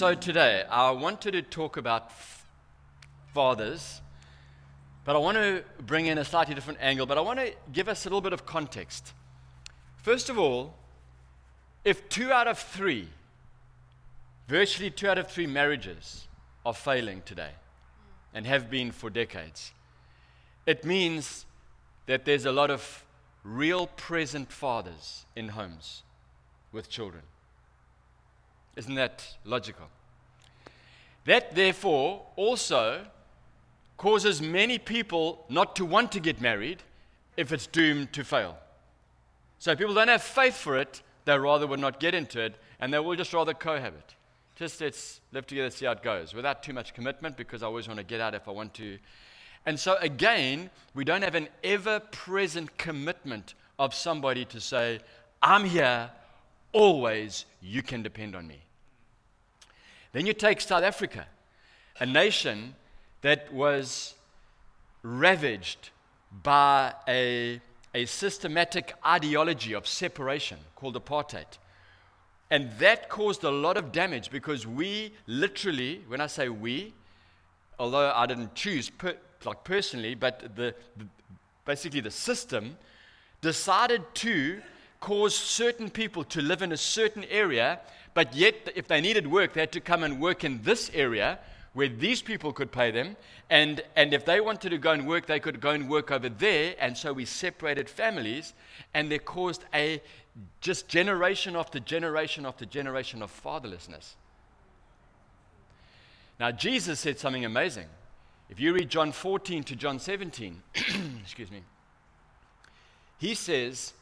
so today I wanted to talk about fathers, but I want to bring in a slightly different angle, but I want to give us a little bit of context. First of all, if two out of three, virtually two out of three marriages are failing today and have been for decades, it means that there's a lot of real present fathers in homes with children. Isn't that logical? That, therefore, also causes many people not to want to get married if it's doomed to fail. So people don't have faith for it, they rather would not get into it, and they will just rather cohabit. Just let's live together, see how it goes, without too much commitment, because I always want to get out if I want to. And so, again, we don't have an ever present commitment of somebody to say, I'm here, always, you can depend on me. Then you take South Africa, a nation that was ravaged by a, a systematic ideology of separation called apartheid. And that caused a lot of damage because we literally, when I say we, although I didn't choose per, like personally, but the, the, basically the system decided to cause certain people to live in a certain area, but yet if they needed work, they had to come and work in this area where these people could pay them. And, and if they wanted to go and work, they could go and work over there. And so we separated families, and they caused a just generation after generation after generation of fatherlessness. Now, Jesus said something amazing. If you read John 14 to John 17, excuse me, he says,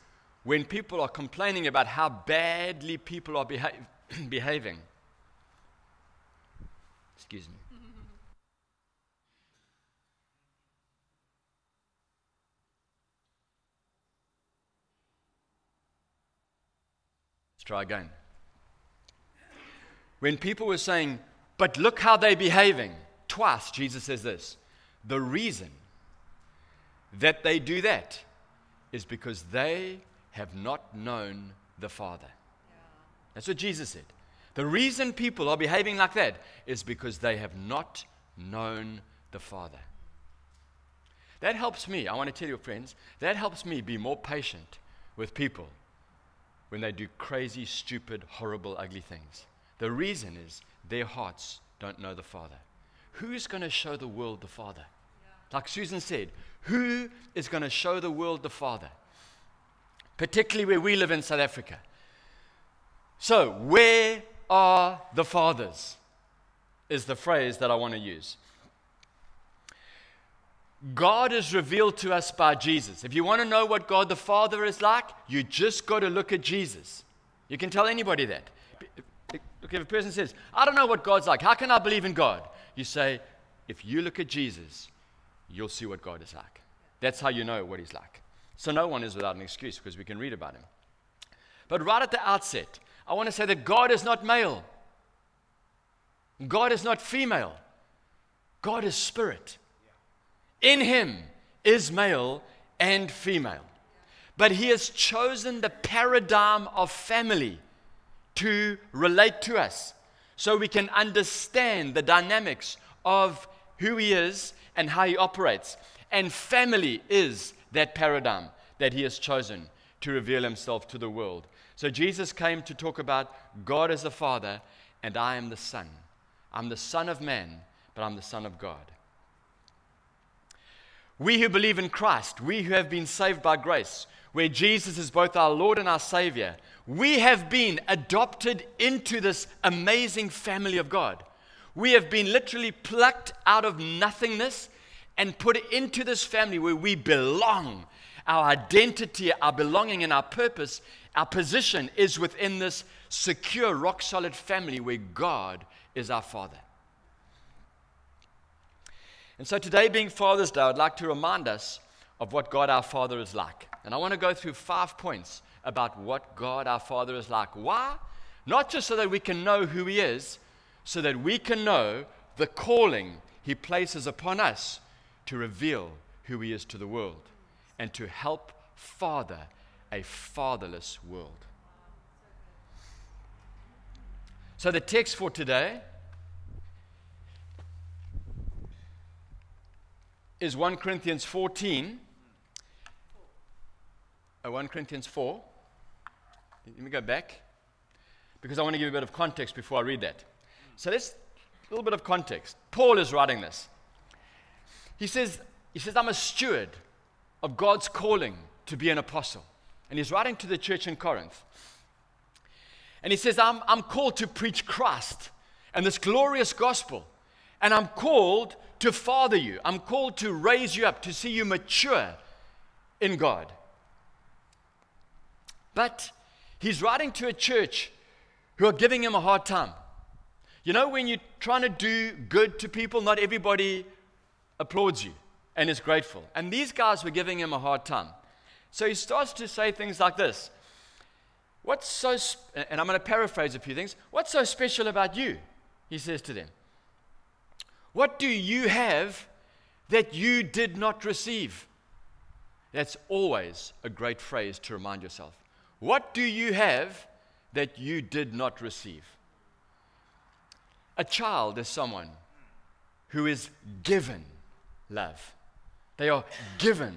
when people are complaining about how badly people are beha- behaving, excuse me. Let's try again. When people were saying, but look how they're behaving, twice Jesus says this. The reason that they do that is because they have not known the Father. That's what Jesus said. The reason people are behaving like that is because they have not known the Father. That helps me, I want to tell you, friends, that helps me be more patient with people when they do crazy, stupid, horrible, ugly things. The reason is their hearts don't know the Father. Who's going to show the world the Father? Like Susan said, who is going to show the world the Father? Particularly where we live in South Africa. So, where are the fathers? Is the phrase that I want to use. God is revealed to us by Jesus. If you want to know what God the Father is like, you just got to look at Jesus. You can tell anybody that. Look, if a person says, I don't know what God's like, how can I believe in God? You say, if you look at Jesus, you'll see what God is like. That's how you know what He's like. So no one is without an excuse because we can read about Him. But right at the outset, I want to say that God is not male, God is not female, God is spirit. In Him is male and female. But He has chosen the paradigm of family to relate to us so we can understand the dynamics of who He is and how He operates. And family is that paradigm that He has chosen to reveal Himself to the world. So Jesus came to talk about God as the Father, and I am the Son. I'm the Son of man, but I'm the Son of God. We who believe in Christ, we who have been saved by grace, where Jesus is both our Lord and our Savior, we have been adopted into this amazing family of God. We have been literally plucked out of nothingness and put into this family where we belong. Our identity, our belonging, and our purpose, our position is within this secure, rock solid family where God is our Father. And so today, being Father's Day, I'd like to remind us of what God our Father is like. And I want to go through five points about what God our Father is like. Why? Not just so that we can know who He is, so that we can know the calling He places upon us to reveal who He is to the world and to help father a fatherless world. So the text for today is 1 Corinthians 14. Uh, 1 Corinthians 4. Let me go back because I want to give you a bit of context before I read that. So let's a little bit of context. Paul is writing this. He says, he says, I'm a steward of God's calling to be an apostle. And he's writing to the church in Corinth. And he says, I'm, I'm called to preach Christ and this glorious gospel. And I'm called to father you. I'm called to raise you up, to see you mature in God. But he's writing to a church who are giving him a hard time. You know, when you're trying to do good to people, not everybody applauds you and is grateful. And these guys were giving him a hard time. So he starts to say things like this What's so, sp-, and I'm going to paraphrase a few things. What's so special about you? He says to them. What do you have that you did not receive? That's always a great phrase to remind yourself. What do you have that you did not receive? A child is someone who is given love. They are given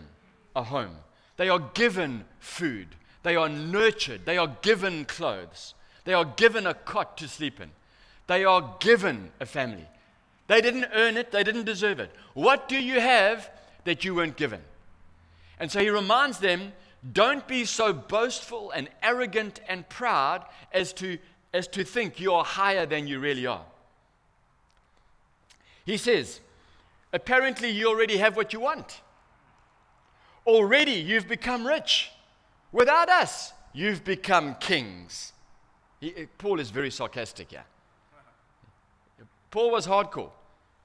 a home. They are given food. They are nurtured. They are given clothes. They are given a cot to sleep in. They are given a family. They didn't earn it, they didn't deserve it. What do you have that you weren't given? And so he reminds them don't be so boastful and arrogant and proud as to, as to think you are higher than you really are. He says, apparently you already have what you want. Already you've become rich. Without us, you've become kings. He, eh, Paul is very sarcastic here. Paul was hardcore.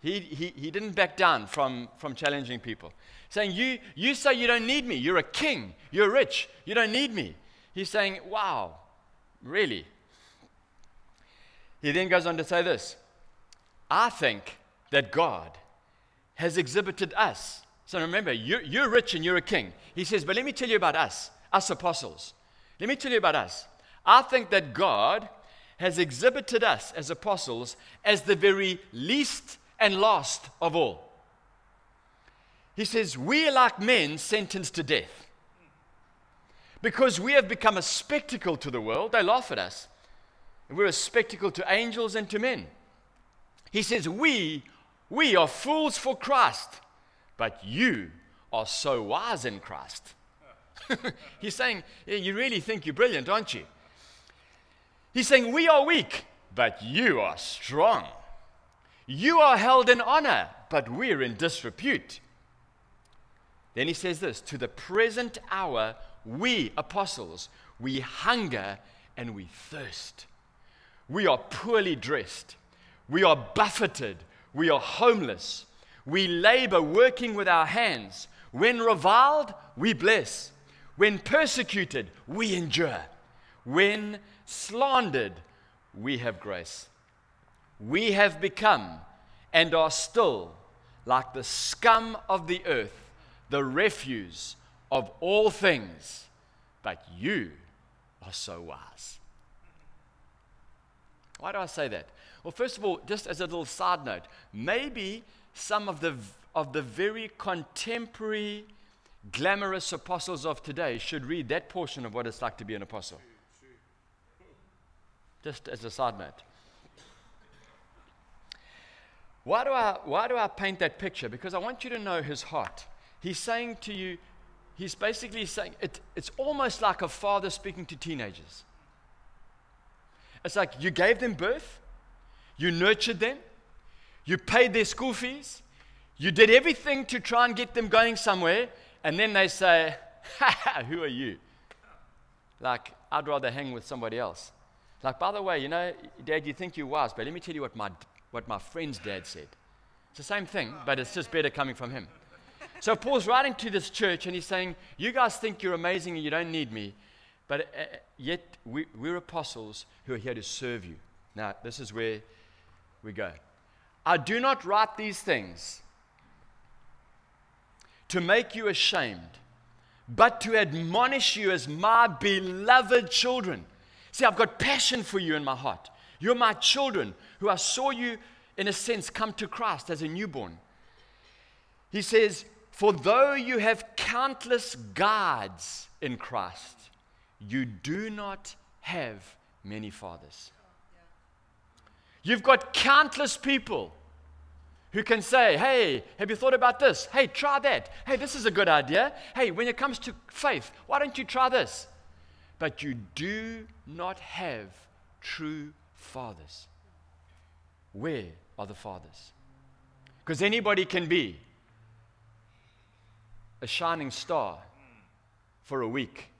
He, he, he didn't back down from, from challenging people. Saying, you, you say you don't need me. You're a king. You're rich. You don't need me. He's saying, Wow, really? He then goes on to say this I think that God has exhibited us so remember, you're, you're rich and you're a king. He says, But let me tell you about us, us apostles. Let me tell you about us. I think that God has exhibited us as apostles as the very least and last of all. He says, We are like men sentenced to death. Because we have become a spectacle to the world, they laugh at us. We're a spectacle to angels and to men. He says, We, we are fools for Christ but you are so wise in Christ. He's saying, yeah, You really think you're brilliant, aren't you? He's saying, We are weak, but you are strong. You are held in honor, but we're in disrepute. Then he says this To the present hour, we apostles, we hunger and we thirst. We are poorly dressed. We are buffeted. We are homeless. We labor working with our hands. When reviled, we bless. When persecuted, we endure. When slandered, we have grace. We have become and are still like the scum of the earth, the refuse of all things. But you are so wise. Why do I say that? Well, first of all, just as a little side note, maybe some of the, of the very contemporary, glamorous apostles of today should read that portion of what it's like to be an apostle. Just as a side note. Why do, I, why do I paint that picture? Because I want you to know his heart. He's saying to you, he's basically saying, it, it's almost like a father speaking to teenagers. It's like you gave them birth, you nurtured them, you paid their school fees. You did everything to try and get them going somewhere. And then they say, who are you? Like, I'd rather hang with somebody else. Like, by the way, you know, Dad, you think you're wise, but let me tell you what my, what my friend's dad said. It's the same thing, but it's just better coming from him. So Paul's writing to this church and he's saying, You guys think you're amazing and you don't need me, but uh, yet we, we're apostles who are here to serve you. Now, this is where we go. I do not write these things to make you ashamed, but to admonish you as my beloved children. See, I've got passion for you in my heart. You're my children who I saw you, in a sense, come to Christ as a newborn. He says, For though you have countless guards in Christ, you do not have many fathers. You've got countless people who can say, Hey, have you thought about this? Hey, try that. Hey, this is a good idea. Hey, when it comes to faith, why don't you try this? But you do not have true fathers. Where are the fathers? Because anybody can be a shining star for a week,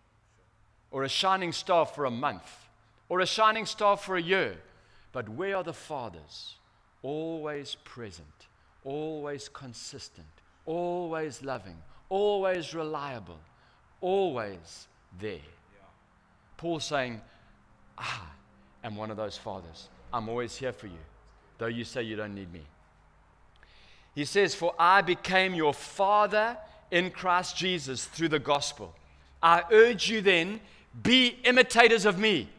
or a shining star for a month, or a shining star for a year. But where are the fathers? Always present, always consistent, always loving, always reliable, always there. Yeah. Paul saying, Ah, I'm one of those fathers. I'm always here for you, though you say you don't need me. He says, For I became your father in Christ Jesus through the gospel. I urge you then, be imitators of me.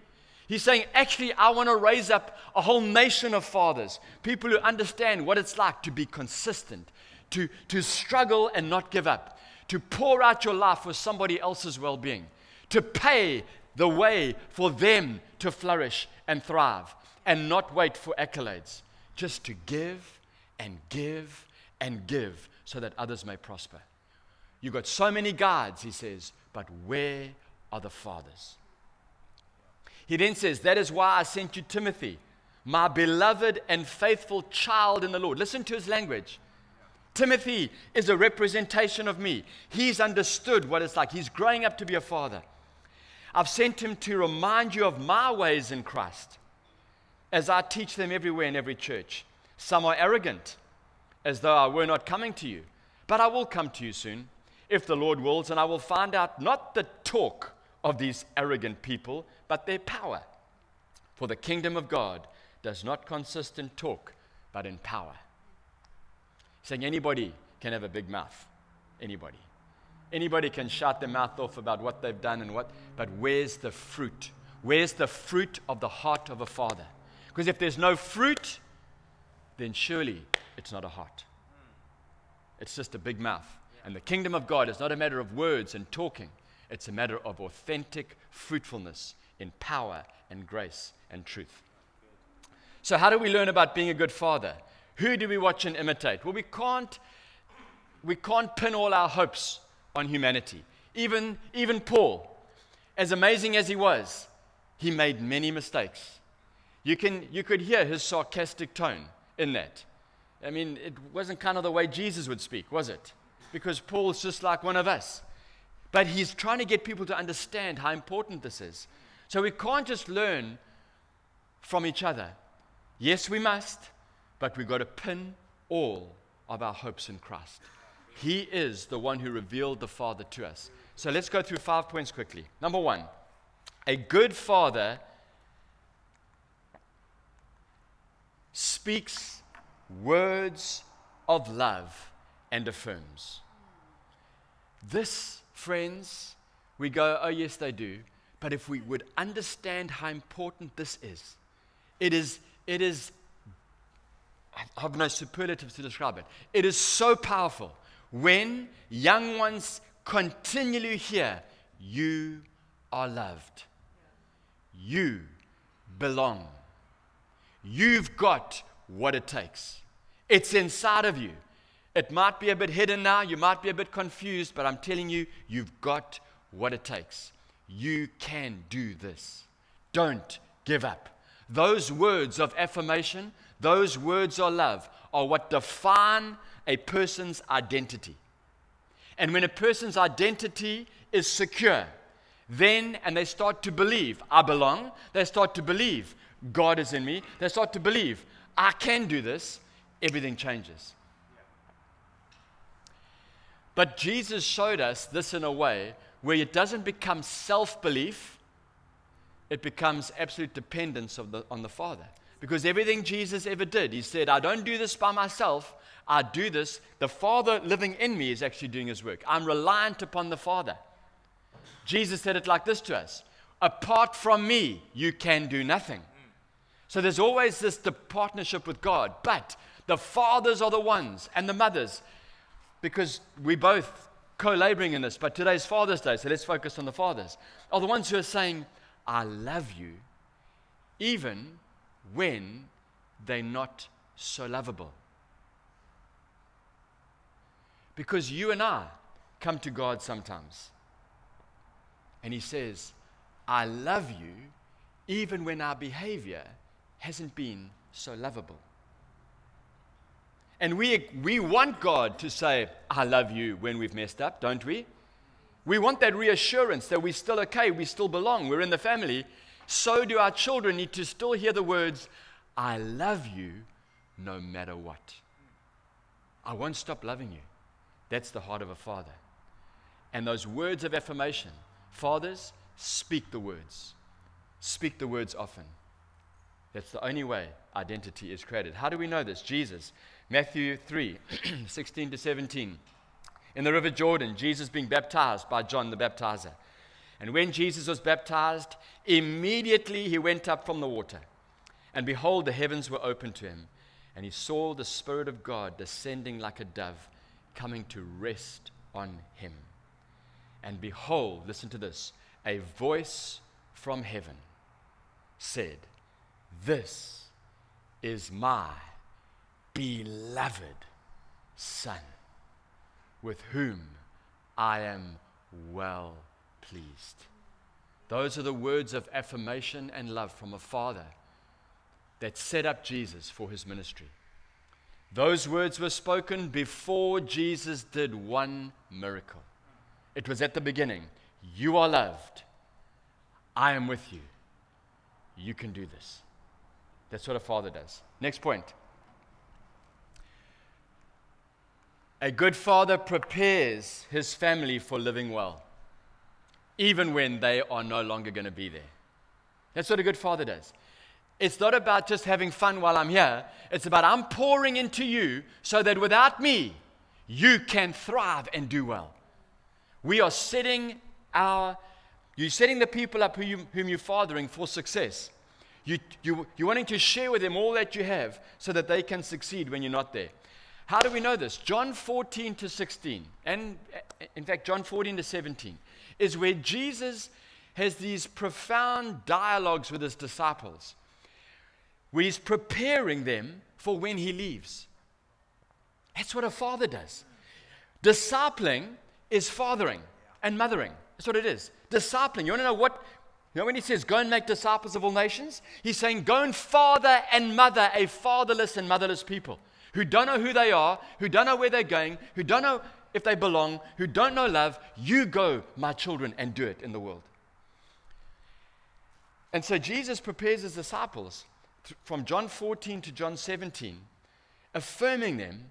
He's saying, actually, I want to raise up a whole nation of fathers, people who understand what it's like to be consistent, to, to struggle and not give up, to pour out your life for somebody else's well being, to pay the way for them to flourish and thrive, and not wait for accolades, just to give and give and give so that others may prosper. You've got so many guards, he says, but where are the fathers? He then says, That is why I sent you Timothy, my beloved and faithful child in the Lord. Listen to his language. Timothy is a representation of me. He's understood what it's like. He's growing up to be a father. I've sent him to remind you of my ways in Christ as I teach them everywhere in every church. Some are arrogant, as though I were not coming to you, but I will come to you soon if the Lord wills, and I will find out not the talk of these arrogant people, but their power. For the kingdom of God does not consist in talk, but in power. Saying anybody can have a big mouth. Anybody. Anybody can shout their mouth off about what they've done and what, but where's the fruit? Where's the fruit of the heart of a father? Because if there's no fruit, then surely it's not a heart. It's just a big mouth. And the kingdom of God is not a matter of words and talking, it's a matter of authentic fruitfulness in power and grace and truth. So, how do we learn about being a good father? Who do we watch and imitate? Well, we can't, we can't pin all our hopes on humanity. Even, even Paul, as amazing as he was, he made many mistakes. You, can, you could hear his sarcastic tone in that. I mean, it wasn't kind of the way Jesus would speak, was it? because Paul's just like one of us. But he's trying to get people to understand how important this is. So we can't just learn from each other. Yes, we must, but we've got to pin all of our hopes in Christ. He is the one who revealed the Father to us. So let's go through five points quickly. Number one, a good father speaks words of love and affirms. This, friends, we go, oh, yes, they do. But if we would understand how important this is, it is, it is, I have no superlatives to describe it. It is so powerful when young ones continually hear, You are loved, you belong, you've got what it takes, it's inside of you. It might be a bit hidden now, you might be a bit confused, but I'm telling you, you've got what it takes. You can do this. Don't give up. Those words of affirmation, those words of love, are what define a person's identity. And when a person's identity is secure, then, and they start to believe, I belong, they start to believe, God is in me, they start to believe, I can do this, everything changes. But Jesus showed us this in a way where it doesn't become self belief, it becomes absolute dependence the, on the Father. Because everything Jesus ever did, he said, I don't do this by myself, I do this. The Father living in me is actually doing his work. I'm reliant upon the Father. Jesus said it like this to us Apart from me, you can do nothing. So there's always this the partnership with God, but the fathers are the ones and the mothers, because we both co-laboring in this. But today's Father's Day, so let's focus on the fathers. Are the ones who are saying, "I love you," even when they're not so lovable. Because you and I come to God sometimes, and He says, "I love you," even when our behavior hasn't been so lovable. And we, we want God to say, I love you when we've messed up, don't we? We want that reassurance that we're still okay, we still belong, we're in the family. So do our children need to still hear the words, I love you no matter what. I won't stop loving you. That's the heart of a father. And those words of affirmation, fathers, speak the words. Speak the words often. That's the only way identity is created. How do we know this? Jesus, Matthew 3 16 to 17. In the river Jordan, Jesus being baptized by John the baptizer. And when Jesus was baptized, immediately he went up from the water. And behold, the heavens were opened to him. And he saw the Spirit of God descending like a dove, coming to rest on him. And behold, listen to this a voice from heaven said, this is my beloved Son, with whom I am well pleased. Those are the words of affirmation and love from a father that set up Jesus for his ministry. Those words were spoken before Jesus did one miracle. It was at the beginning. You are loved. I am with you. You can do this. That's what a father does. Next point. A good father prepares his family for living well, even when they are no longer going to be there. That's what a good father does. It's not about just having fun while I'm here. It's about I'm pouring into you so that without me, you can thrive and do well. We are setting our, you're setting the people up who you, whom you're fathering for success. You, you, you're wanting to share with them all that you have so that they can succeed when you're not there. How do we know this? John 14 to 16, and in fact, John 14 to 17, is where Jesus has these profound dialogues with his disciples, where he's preparing them for when he leaves. That's what a father does. Discipling is fathering and mothering. That's what it is. Discipling. You want to know what, you know, when he says, go and make disciples of all nations, he's saying, go and father and mother a fatherless and motherless people who don't know who they are, who don't know where they're going, who don't know if they belong, who don't know love. You go, my children, and do it in the world. And so Jesus prepares his disciples from John 14 to John 17, affirming them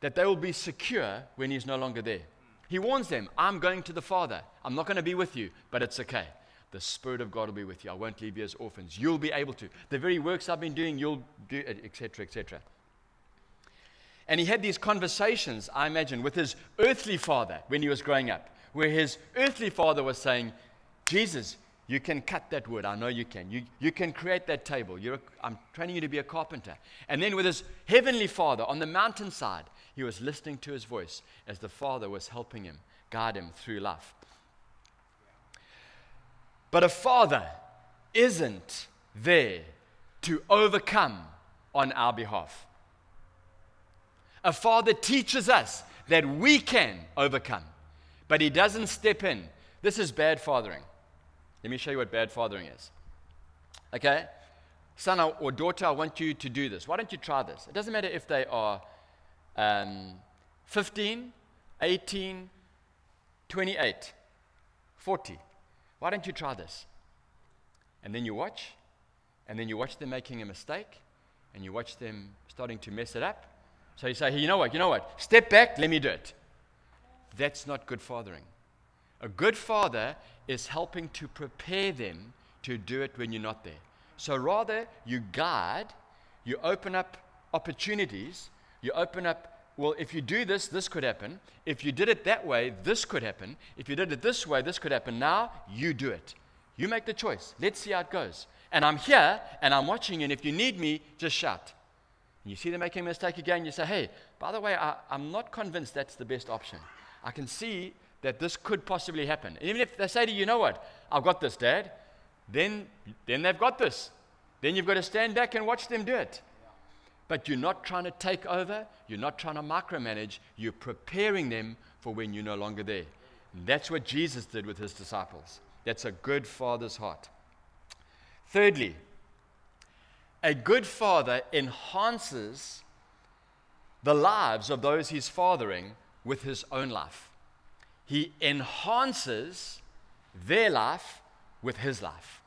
that they will be secure when he's no longer there. He warns them, I'm going to the Father. I'm not going to be with you, but it's okay the Spirit of God will be with you. I won't leave you as orphans. You'll be able to. The very works I've been doing, you'll do etc., etc. And he had these conversations, I imagine, with his earthly father when he was growing up, where his earthly father was saying, Jesus, you can cut that wood. I know you can. You, you can create that table. A, I'm training you to be a carpenter. And then with his heavenly father on the mountainside, he was listening to his voice as the father was helping him, guide him through life. But a father isn't there to overcome on our behalf. A father teaches us that we can overcome, but he doesn't step in. This is bad fathering. Let me show you what bad fathering is. Okay? Son or daughter, I want you to do this. Why don't you try this? It doesn't matter if they are um, 15, 18, 28, 40. Why don't you try this? And then you watch, and then you watch them making a mistake, and you watch them starting to mess it up. So you say, hey, you know what, you know what? Step back, let me do it. That's not good fathering. A good father is helping to prepare them to do it when you're not there. So rather, you guide, you open up opportunities, you open up well, if you do this, this could happen. If you did it that way, this could happen. If you did it this way, this could happen. Now, you do it. You make the choice. Let's see how it goes. and I'm here and I'm watching, and if you need me, just shout. And you see them making a mistake again, you say, hey, by the way, I, I'm not convinced that's the best option. I can see that this could possibly happen. And even if they say to you, you know what, I've got this, Dad, then, then they've got this. Then you've got to stand back and watch them do it. But you're not trying to take over, you're not trying to micromanage, you're preparing them for when you're no longer there. And that's what Jesus did with his disciples. That's a good father's heart. Thirdly, a good father enhances the lives of those he's fathering with his own life. He enhances their life with his life.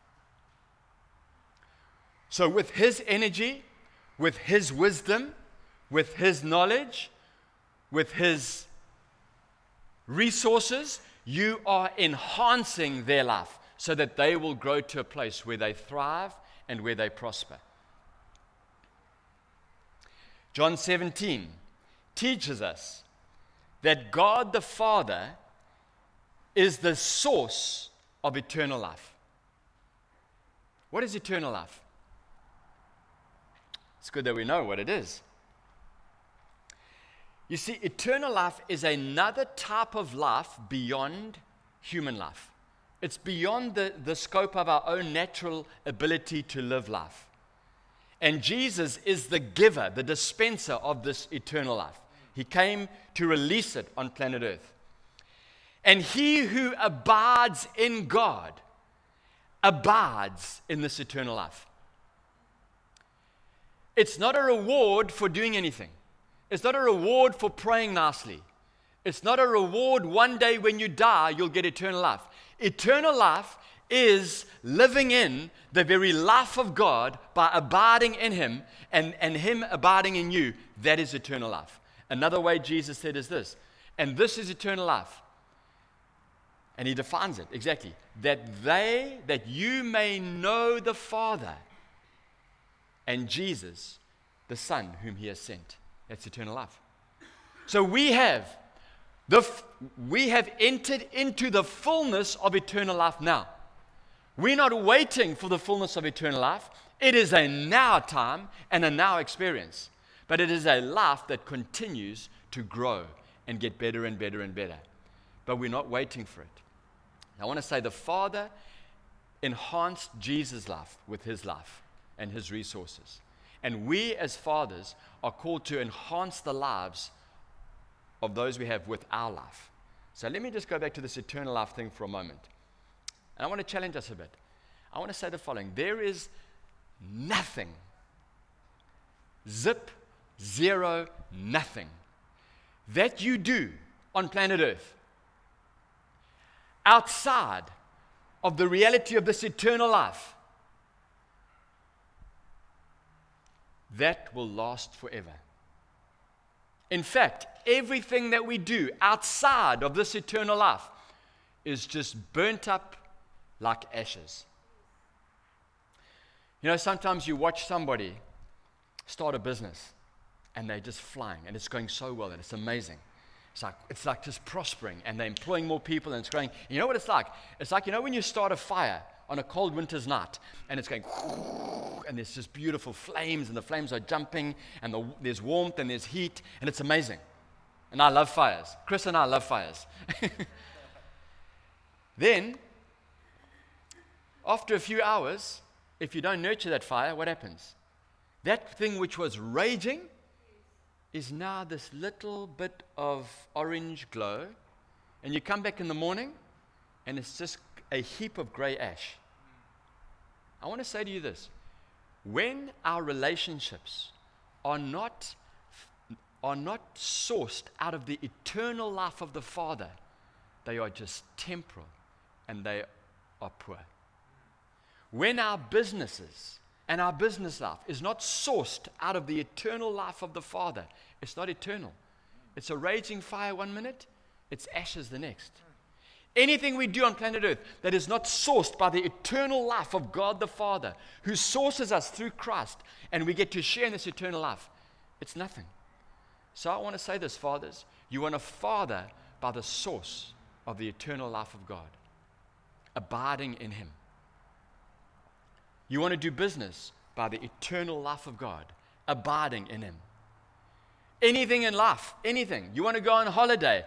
So, with his energy, with his wisdom, with his knowledge, with his resources, you are enhancing their life so that they will grow to a place where they thrive and where they prosper. John 17 teaches us that God the Father is the source of eternal life. What is eternal life? It's good that we know what it is. You see, eternal life is another type of life beyond human life. It's beyond the, the scope of our own natural ability to live life. And Jesus is the giver, the dispenser of this eternal life. He came to release it on planet Earth. And he who abides in God abides in this eternal life. It's not a reward for doing anything. It's not a reward for praying nicely. It's not a reward one day when you die, you'll get eternal life. Eternal life is living in the very life of God by abiding in Him and, and Him abiding in you. That is eternal life. Another way Jesus said is this, and this is eternal life. And He defines it exactly that they, that you may know the Father and Jesus, the Son, whom He has sent. That's eternal life. So we have the, we have entered into the fullness of eternal life now. We're not waiting for the fullness of eternal life. It is a now time and a now experience. But it is a life that continues to grow and get better and better and better. But we're not waiting for it. I want to say the Father enhanced Jesus' life with his life and his resources. And we, as fathers, are called to enhance the lives of those we have with our life. So let me just go back to this eternal life thing for a moment. And I want to challenge us a bit. I want to say the following there is nothing, zip, zero, nothing that you do on planet Earth outside of the reality of this eternal life that will last forever. In fact, everything that we do outside of this eternal life is just burnt up like ashes. You know, sometimes you watch somebody start a business and they're just flying and it's going so well and it's amazing. It's like, it's like just prospering and they're employing more people and it's growing. You know what it's like? It's like, you know, when you start a fire on a cold winter's night and it's going and there's just beautiful flames and the flames are jumping and the, there's warmth and there's heat and it's amazing. And I love fires. Chris and I love fires. then, after a few hours, if you don't nurture that fire, what happens? That thing which was raging is now this little bit of orange glow. And you come back in the morning and it's just a heap of gray ash. I want to say to you this when our relationships are not, are not sourced out of the eternal life of the Father, they are just temporal and they are poor. When our businesses and our business life is not sourced out of the eternal life of the Father, it's not eternal. It's a raging fire one minute, it's ashes the next. Anything we do on planet Earth that is not sourced by the eternal life of God the Father, who sources us through Christ, and we get to share in this eternal life, it's nothing. So I want to say this, fathers. You want to father by the source of the eternal life of God, abiding in Him. You want to do business by the eternal life of God, abiding in Him. Anything in life, anything. You want to go on holiday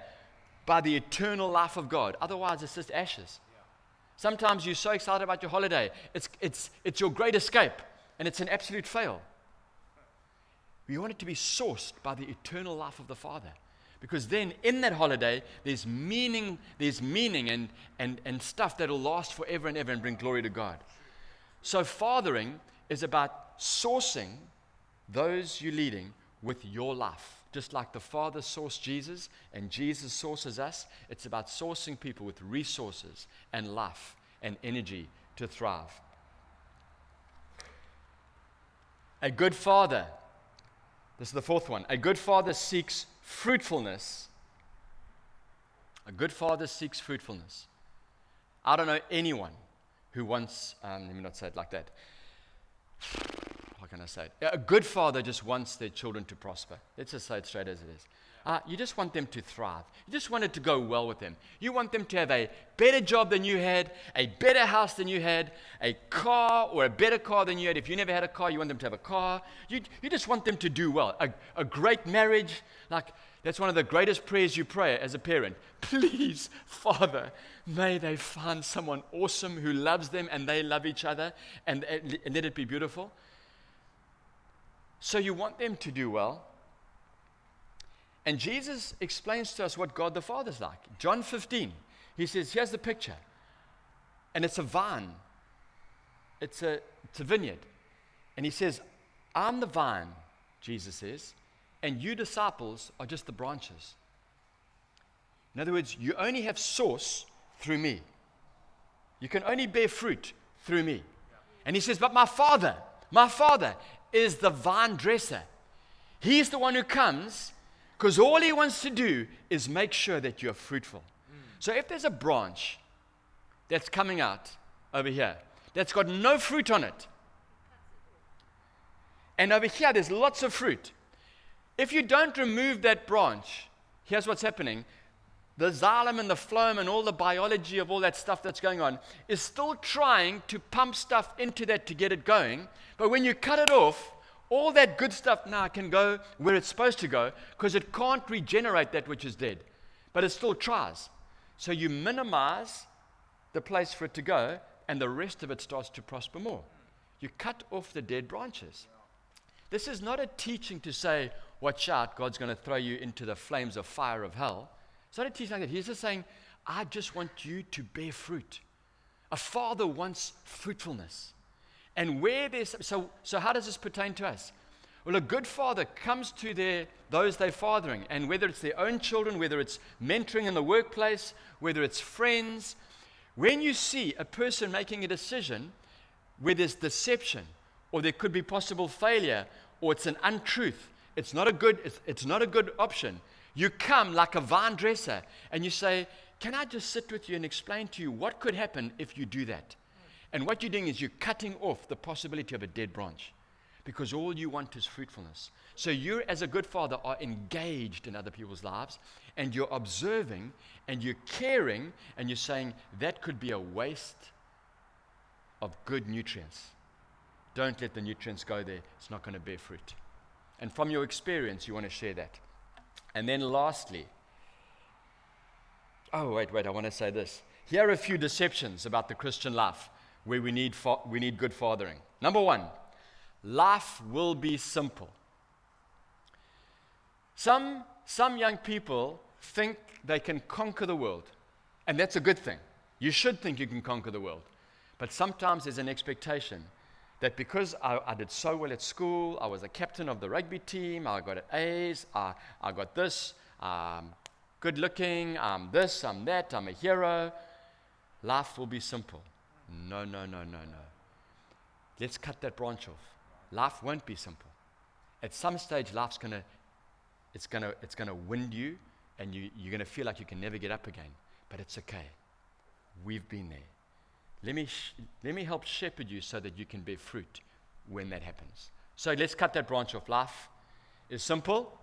by the eternal life of God. Otherwise, it's just ashes. Sometimes you're so excited about your holiday, it's, it's, it's your great escape, and it's an absolute fail. We want it to be sourced by the eternal life of the Father. Because then in that holiday, there's meaning, there's meaning and, and, and stuff that'll last forever and ever and bring glory to God. So fathering is about sourcing those you're leading with your life. Just like the Father sourced Jesus and Jesus sources us, it's about sourcing people with resources and life and energy to thrive. A good father, this is the fourth one. A good father seeks fruitfulness. A good father seeks fruitfulness. I don't know anyone who wants, um, let me not say it like that. How can I say it? A good father just wants their children to prosper. Let's just say it straight as it is. Uh, you just want them to thrive. You just want it to go well with them. You want them to have a better job than you had, a better house than you had, a car or a better car than you had. If you never had a car, you want them to have a car. You, you just want them to do well. A, a great marriage. Like, that's one of the greatest prayers you pray as a parent. Please, Father, may they find someone awesome who loves them and they love each other and, and let it be beautiful. So you want them to do well. And Jesus explains to us what God the Father is like. John 15, he says, Here's the picture. And it's a vine, it's a, it's a vineyard. And he says, I'm the vine, Jesus says, and you disciples are just the branches. In other words, you only have source through me. You can only bear fruit through me. And he says, But my Father, my Father is the vine dresser. He's the one who comes because all he wants to do is make sure that you're fruitful. Mm. So if there's a branch that's coming out over here that's got no fruit on it, and over here there's lots of fruit, if you don't remove that branch, here's what's happening. The xylem and the phloem and all the biology of all that stuff that's going on is still trying to pump stuff into that to get it going. But when you cut it off, all that good stuff now can go where it's supposed to go because it can't regenerate that which is dead, but it still tries. So you minimize the place for it to go, and the rest of it starts to prosper more. You cut off the dead branches. This is not a teaching to say, watch out, God's going to throw you into the flames of fire of hell. It's not a teaching like that. He's just saying, I just want you to bear fruit. A father wants fruitfulness. And where there's, so, so how does this pertain to us? Well, a good father comes to their, those they're fathering, and whether it's their own children, whether it's mentoring in the workplace, whether it's friends, when you see a person making a decision where there's deception, or there could be possible failure, or it's an untruth, it's not a good, it's, it's not a good option. You come like a vine dresser and you say, Can I just sit with you and explain to you what could happen if you do that? And what you're doing is you're cutting off the possibility of a dead branch because all you want is fruitfulness. So you, as a good father, are engaged in other people's lives and you're observing and you're caring and you're saying that could be a waste of good nutrients. Don't let the nutrients go there, it's not going to bear fruit. And from your experience, you want to share that. And then lastly, oh, wait, wait, I want to say this. Here are a few deceptions about the Christian life where we need, fa- we need good fathering. Number one, life will be simple. Some, some young people think they can conquer the world, and that's a good thing. You should think you can conquer the world. But sometimes there's an expectation that because I, I, did so well at school, I was a captain of the rugby team, I got A's, I, I got this, um, good looking, I'm this, I'm that, I'm a hero. Life will be simple. No, no, no, no, no. Let's cut that branch off. Life won't be simple. At some stage, life's gonna, it's gonna, it's gonna wind you, and you, you're gonna feel like you can never get up again. But it's okay. We've been there. Let me, sh- let me help shepherd you so that you can bear fruit when that happens. So let's cut that branch off. Life is simple.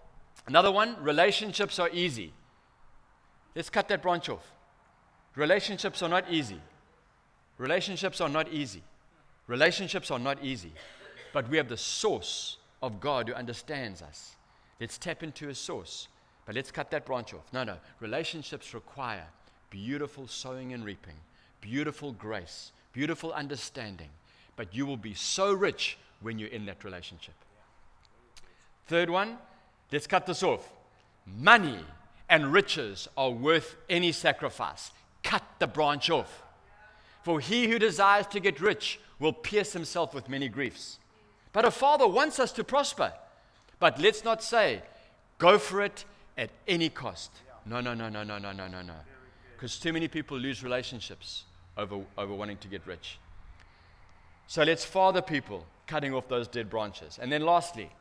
Another one, relationships are easy. Let's cut that branch off. Relationships are not easy. Relationships are not easy. Relationships are not easy, but we have the source of God who understands us. Let's tap into his source, but let's cut that branch off. No, no. Relationships require beautiful sowing and reaping, beautiful grace, beautiful understanding, but you will be so rich when you're in that relationship. Third one, let's cut this off. Money and riches are worth any sacrifice. Cut the branch off. For he who desires to get rich will pierce himself with many griefs. But a father wants us to prosper. But let's not say, go for it at any cost. No, no, no, no, no, no, no, no, no. Because too many people lose relationships over, over wanting to get rich. So let's father people cutting off those dead branches. And then lastly,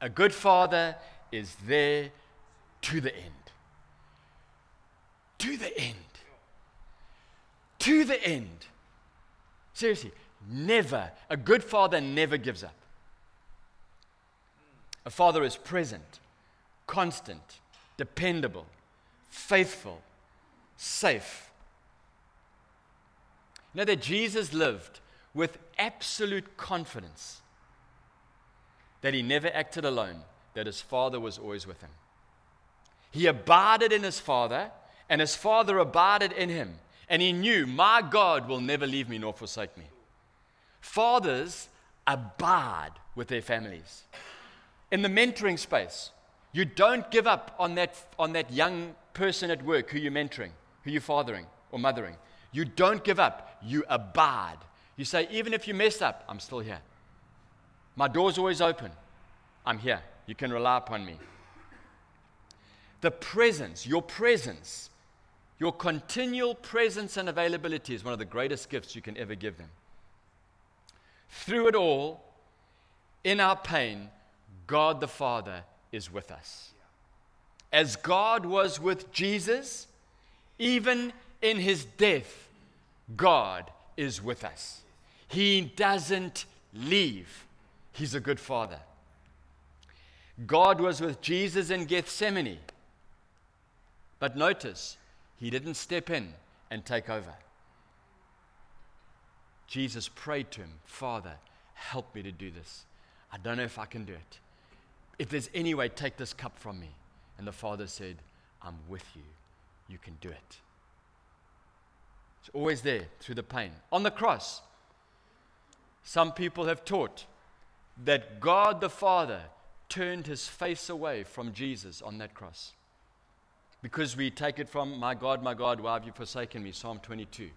a good father is there to the end. To the end. To the end. Seriously, never, a good father never gives up. A father is present, constant, dependable, faithful, safe. You know that Jesus lived with absolute confidence that he never acted alone, that his Father was always with him. He abided in his Father, and his Father abided in him. And he knew, My God will never leave me nor forsake me. Fathers abide with their families. In the mentoring space, you don't give up on that, on that young person at work who you're mentoring, who you're fathering or mothering. You don't give up, you abide. You say, even if you mess up, I'm still here. My door's always open. I'm here. You can rely upon me. The presence, your presence, your continual presence and availability is one of the greatest gifts you can ever give them. Through it all, in our pain, God the Father is with us. As God was with Jesus, even in his death, God is with us. He doesn't leave. He's a good father. God was with Jesus in Gethsemane. But notice, he didn't step in and take over. Jesus prayed to him, Father, help me to do this. I don't know if I can do it. If there's any way, take this cup from me. And the Father said, I'm with you. You can do it. It's always there through the pain. On the cross, some people have taught that God the Father turned his face away from Jesus on that cross. Because we take it from, My God, my God, why have you forsaken me? Psalm 22.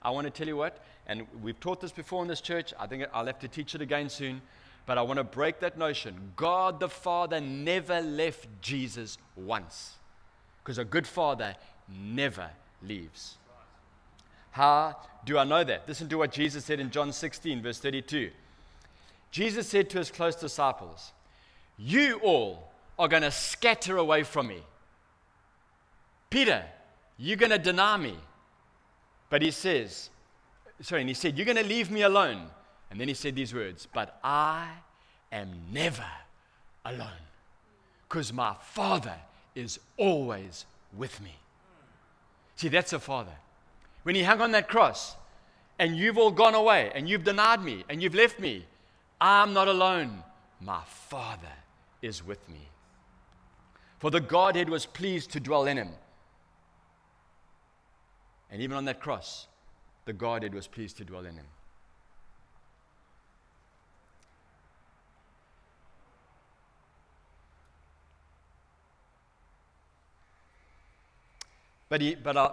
I want to tell you what, and we've taught this before in this church. I think I'll have to teach it again soon. But I want to break that notion. God the Father never left Jesus once. Because a good father never leaves. How do I know that? Listen to what Jesus said in John 16, verse 32. Jesus said to his close disciples, You all are going to scatter away from me. Peter, you're going to deny me. But he says, sorry, and he said, You're going to leave me alone. And then he said these words, But I am never alone because my Father is always with me. See, that's a Father. When he hung on that cross, and you've all gone away, and you've denied me, and you've left me, I'm not alone. My Father is with me. For the Godhead was pleased to dwell in him. And even on that cross, the Godhead was pleased to dwell in him. But, he, but, uh,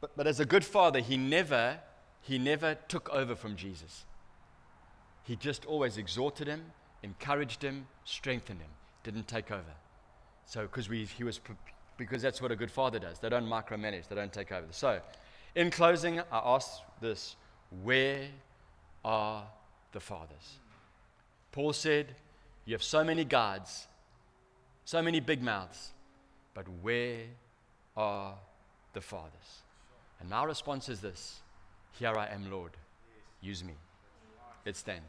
but, but as a good father, he never, he never took over from Jesus. He just always exhorted him, encouraged him, strengthened him, didn't take over. So, because he was, because that's what a good father does. They don't micromanage, they don't take over. So, in closing, I ask this where are the fathers? Paul said, You have so many guards, so many big mouths, but where are the fathers. And my response is this Here I am, Lord. Use me. Let's stand.